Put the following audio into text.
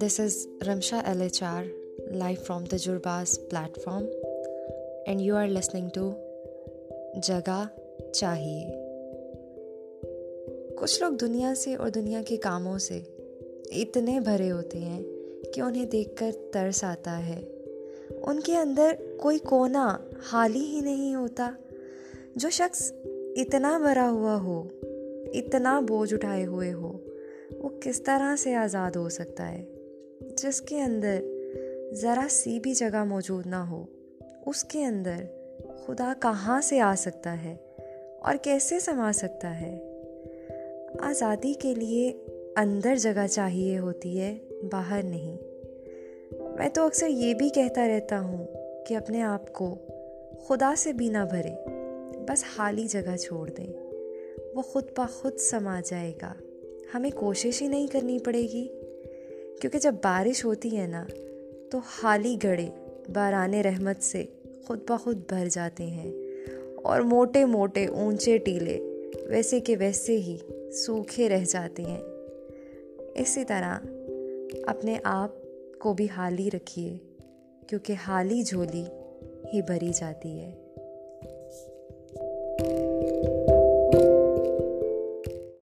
This is Rimsha L H R life from Tajurbaaz platform and you are listening to جگہ چاہیے کچھ لوگ دنیا سے اور دنیا کے کاموں سے اتنے بھرے ہوتے ہیں کہ انہیں دیکھ کر ترس آتا ہے ان کے اندر کوئی کونا حالی ہی نہیں ہوتا جو شخص اتنا بھرا ہوا ہو اتنا بوجھ اٹھائے ہوئے ہو وہ کس طرح سے آزاد ہو سکتا ہے جس کے اندر ذرا سی بھی جگہ موجود نہ ہو، اس کے اندر خدا کہاں سے آ سکتا ہے اور کیسے سما سکتا ہے؟ آزادی کے لیے اندر جگہ چاہیے ہوتی ہے، باہر نہیں۔ میں تو اکثر یہ بھی کہتا رہتا ہوں کہ اپنے آپ کو خدا سے بھی نہ بھرے، بس حالی جگہ چھوڑ دیں۔ وہ خود بخود سما جائے گا۔ ہمیں کوشش ہی نہیں کرنی پڑے گی۔ کیونکہ جب بارش ہوتی ہے نا، تو حالی گھڑے باران رحمت سے خود بخود بھر جاتے ہیں اور موٹے موٹے اونچے ٹیلے ویسے کہ ویسے ہی سوکھے رہ جاتے ہیں۔ اسی طرح اپنے آپ کو بھی حالی رکھیے، کیونکہ حالی جھولی ہی بھری جاتی ہے۔